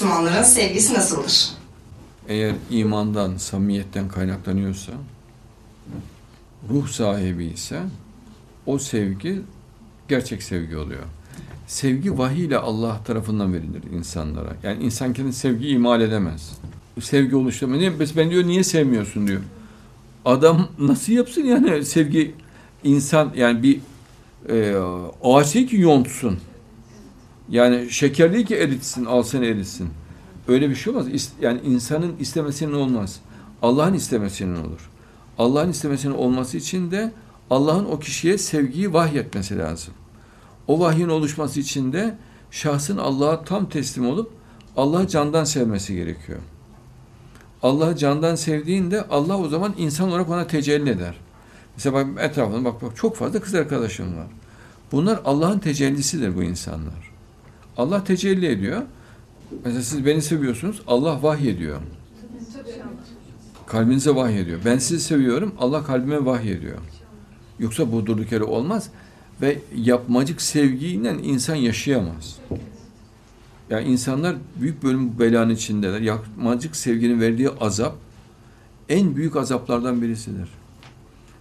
Müslümanların sevgisi nasıldır? Eğer imandan, samimiyetten kaynaklanıyorsa, ruh sahibi ise o sevgi gerçek sevgi oluyor. Sevgi vahiy ile Allah tarafından verilir insanlara. Yani insan kendi sevgi imal edemez. Sevgi oluşturma. Biz ben diyor niye sevmiyorsun diyor. Adam nasıl yapsın yani sevgi insan yani bir e, ağaç değil ki yontsun. Yani şeker değil ki eritsin, al eritsin. Öyle bir şey olmaz. Yani insanın istemesinin olmaz. Allah'ın istemesinin olur. Allah'ın istemesinin olması için de Allah'ın o kişiye sevgiyi vahyetmesi lazım. O vahyin oluşması için de şahsın Allah'a tam teslim olup Allah'ı candan sevmesi gerekiyor. Allah'ı candan sevdiğinde Allah o zaman insan olarak ona tecelli eder. Mesela bak etrafında bak bak çok fazla kız arkadaşım var. Bunlar Allah'ın tecellisidir bu insanlar. Allah tecelli ediyor. Mesela siz beni seviyorsunuz, Allah vahy ediyor. Kalbinize vahy ediyor. Ben sizi seviyorum, Allah kalbime vahy ediyor. Yoksa bu durduk yere olmaz. Ve yapmacık sevgiyle insan yaşayamaz. Yani insanlar büyük bölüm belanın içindeler. Yapmacık sevginin verdiği azap en büyük azaplardan birisidir.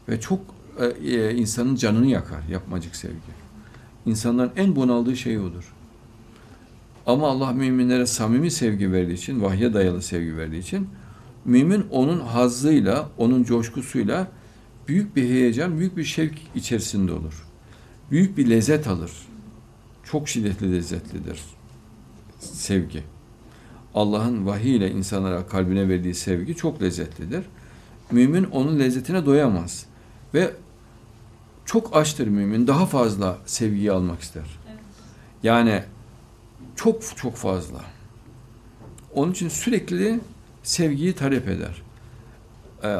Ve çok e, e, insanın canını yakar yapmacık sevgi. İnsanların en bunaldığı şey odur. Ama Allah müminlere samimi sevgi verdiği için, vahye dayalı sevgi verdiği için mümin onun hazzıyla, onun coşkusuyla büyük bir heyecan, büyük bir şevk içerisinde olur. Büyük bir lezzet alır. Çok şiddetli lezzetlidir sevgi. Allah'ın vahiy ile insanlara kalbine verdiği sevgi çok lezzetlidir. Mümin onun lezzetine doyamaz. Ve çok açtır mümin. Daha fazla sevgiyi almak ister. Yani çok çok fazla. Onun için sürekli sevgiyi talep eder. Ee,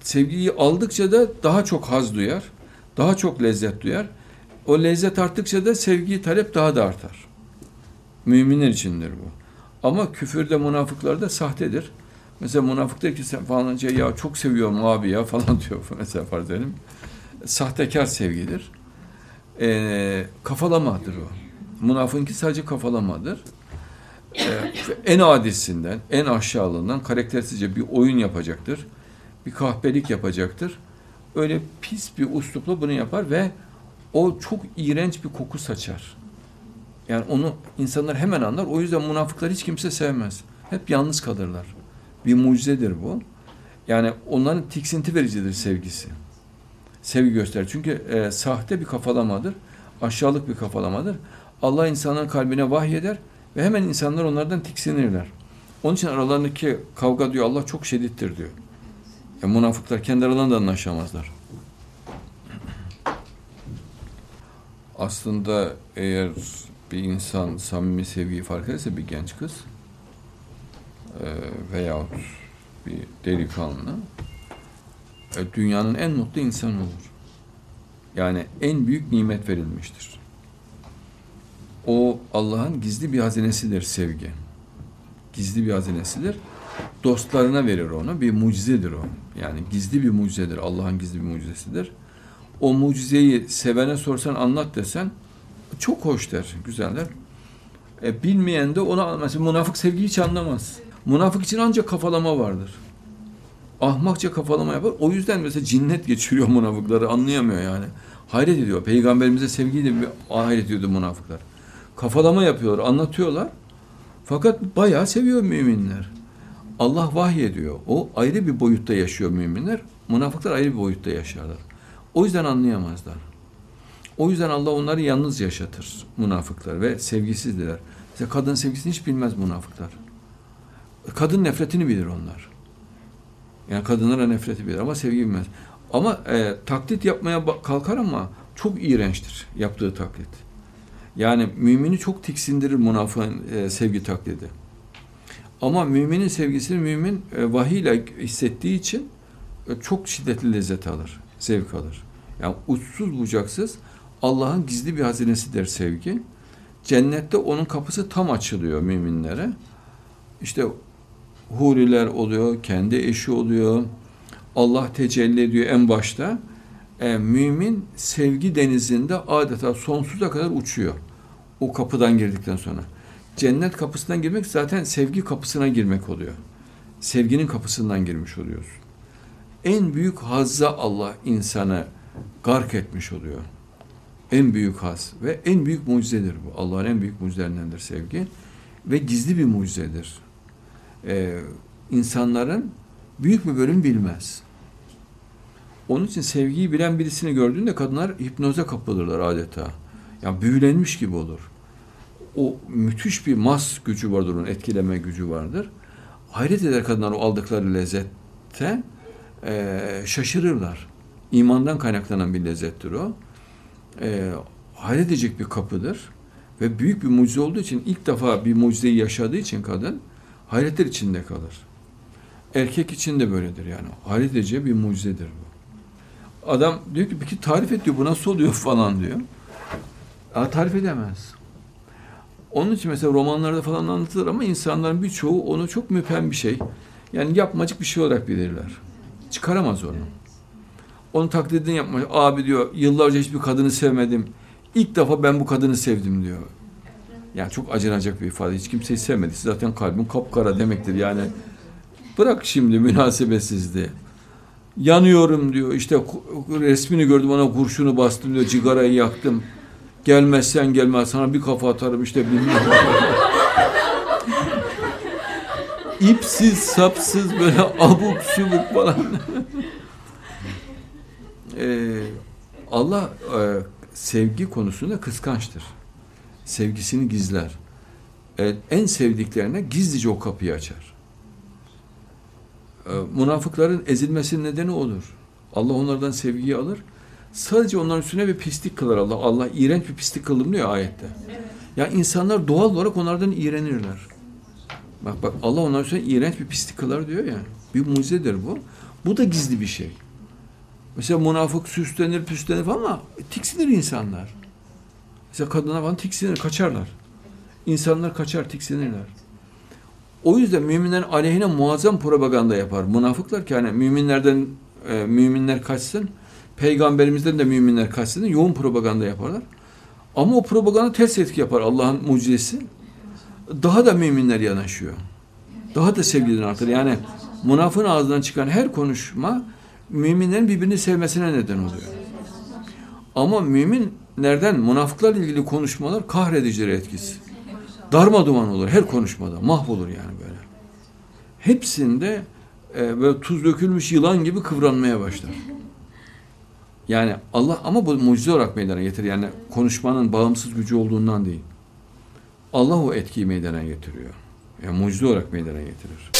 sevgiyi aldıkça da daha çok haz duyar, daha çok lezzet duyar. O lezzet arttıkça da sevgiyi talep daha da artar. Müminler içindir bu. Ama küfürde, münafıklarda sahtedir. Mesela münafık der ki sen falan şey, ya çok seviyorum abi ya falan diyor mesela farz edelim. Sahtekar sevgidir. Ee, kafalamadır o. Münafığınki sadece kafalamadır. Ee, en adisinden, en aşağılığından karaktersizce bir oyun yapacaktır. Bir kahpelik yapacaktır. Öyle pis bir uslupla bunu yapar ve o çok iğrenç bir koku saçar. Yani onu insanlar hemen anlar. O yüzden münafıklar hiç kimse sevmez. Hep yalnız kalırlar. Bir mucizedir bu. Yani onların tiksinti vericidir sevgisi. Sevgi gösterir. Çünkü e, sahte bir kafalamadır. Aşağılık bir kafalamadır. Allah insanların kalbine vahyeder ve hemen insanlar onlardan tiksinirler. Onun için aralarındaki kavga diyor Allah çok şiddettir diyor. Ya münafıklar kendi aralarında anlaşamazlar. Aslında eğer bir insan samimi sevgiyi fark ederse bir genç kız e, veyahut bir delikanlı e, dünyanın en mutlu insanı olur. Yani en büyük nimet verilmiştir. O Allah'ın gizli bir hazinesidir sevgi. Gizli bir hazinesidir. Dostlarına verir onu. Bir mucizedir o. Yani gizli bir mucizedir. Allah'ın gizli bir mucizesidir. O mucizeyi sevene sorsan anlat desen çok hoş der, güzel der. E, bilmeyen de ona mesela münafık sevgiyi hiç anlamaz. Münafık için ancak kafalama vardır. Ahmakça kafalama yapar. O yüzden mesela cinnet geçiriyor münafıkları anlayamıyor yani. Hayret ediyor. Peygamberimize sevgiyi de bir hayret ediyordu münafıklar. Kafalama yapıyorlar, anlatıyorlar. Fakat bayağı seviyor müminler. Allah vahiy ediyor. O ayrı bir boyutta yaşıyor müminler. Münafıklar ayrı bir boyutta yaşarlar. O yüzden anlayamazlar. O yüzden Allah onları yalnız yaşatır münafıklar ve sevgisizdiler. Mesela kadın sevgisini hiç bilmez münafıklar. Kadın nefretini bilir onlar. Yani kadınlara nefreti bilir ama sevgi bilmez. Ama e, taklit yapmaya kalkar ama çok iğrençtir yaptığı taklit. Yani mümini çok tiksindirir münafığın e, sevgi taklidi. Ama müminin sevgisini mümin e, vahiy ile hissettiği için e, çok şiddetli lezzet alır, zevk alır. Yani uçsuz bucaksız Allah'ın gizli bir hazinesidir sevgi. Cennette onun kapısı tam açılıyor müminlere. İşte huriler oluyor, kendi eşi oluyor. Allah tecelli ediyor en başta. E, mümin sevgi denizinde adeta sonsuza kadar uçuyor. O kapıdan girdikten sonra. cennet kapısından girmek zaten sevgi kapısına girmek oluyor. Sevginin kapısından girmiş oluyoruz. En büyük hazza Allah insanı gark etmiş oluyor. En büyük haz ve en büyük mucizedir bu. Allah'ın en büyük mucizelerindendir sevgi ve gizli bir mucizedir. Ee, insanların büyük bir bölüm bilmez. Onun için sevgiyi bilen birisini gördüğünde kadınlar hipnoza kapılırlar adeta. Yani büyülenmiş gibi olur. O müthiş bir mas gücü vardır, onun etkileme gücü vardır. Hayret eder kadınlar o aldıkları lezzette e, şaşırırlar. İmandan kaynaklanan bir lezzettir o. E, hayret edecek bir kapıdır. Ve büyük bir mucize olduğu için ilk defa bir mucizeyi yaşadığı için kadın hayretler içinde kalır. Erkek için de böyledir yani. Hayret edeceği bir mucizedir bu. Adam diyor ki peki tarif et diyor bu nasıl oluyor falan diyor. Aa, tarif edemez. Onun için mesela romanlarda falan anlatılır ama insanların birçoğu onu çok müphem bir şey. Yani yapmacık bir şey olarak bilirler. Çıkaramaz onu. Onun taklidini yapmış. Abi diyor yıllarca hiçbir kadını sevmedim. İlk defa ben bu kadını sevdim diyor. Yani çok acınacak bir ifade. Hiç kimseyi sevmedi. Zaten kalbin kapkara demektir. Yani bırak şimdi münasebetsizliği. Yanıyorum diyor. İşte resmini gördüm ona kurşunu bastım diyor. Cigarayı yaktım. Gelmezsen gelmez. Sana bir kafa atarım işte bilmem. İpsiz, sapsız böyle abuk subuk falan. ee, Allah e, sevgi konusunda kıskançtır. Sevgisini gizler. E, en sevdiklerine gizlice o kapıyı açar. E, münafıkların ezilmesinin nedeni olur. Allah onlardan sevgiyi alır. Sadece onların üstüne bir pislik kılar Allah. Allah iğrenç bir pislik kıldım diyor ayette. Evet. Ya insanlar doğal olarak onlardan iğrenirler. Bak bak Allah onların üstüne iğrenç bir pislik kılar diyor ya. Bir mucizedir bu. Bu da gizli bir şey. Mesela münafık süslenir püslenir ama tiksinir insanlar. Mesela kadına falan tiksinir, kaçarlar. İnsanlar kaçar, tiksinirler. O yüzden müminlerin aleyhine muazzam propaganda yapar. Münafıklar ki hani müminlerden e, müminler kaçsın, peygamberimizden de müminler kaçsın yoğun propaganda yaparlar. Ama o propaganda ters etki yapar Allah'ın mucizesi. Daha da müminler yanaşıyor. Daha da sevgiden artar. Yani münafığın ağzından çıkan her konuşma müminlerin birbirini sevmesine neden oluyor. Ama müminlerden münafıklarla ilgili konuşmalar kahredicidir etkisi. Darma duman olur her konuşmada. Mahvolur yani böyle. Hepsinde e, böyle tuz dökülmüş yılan gibi kıvranmaya başlar. Yani Allah ama bu mucize olarak meydana getirir. Yani konuşmanın bağımsız gücü olduğundan değil. Allah o etkiyi meydana getiriyor. Yani mucize olarak meydana getirir.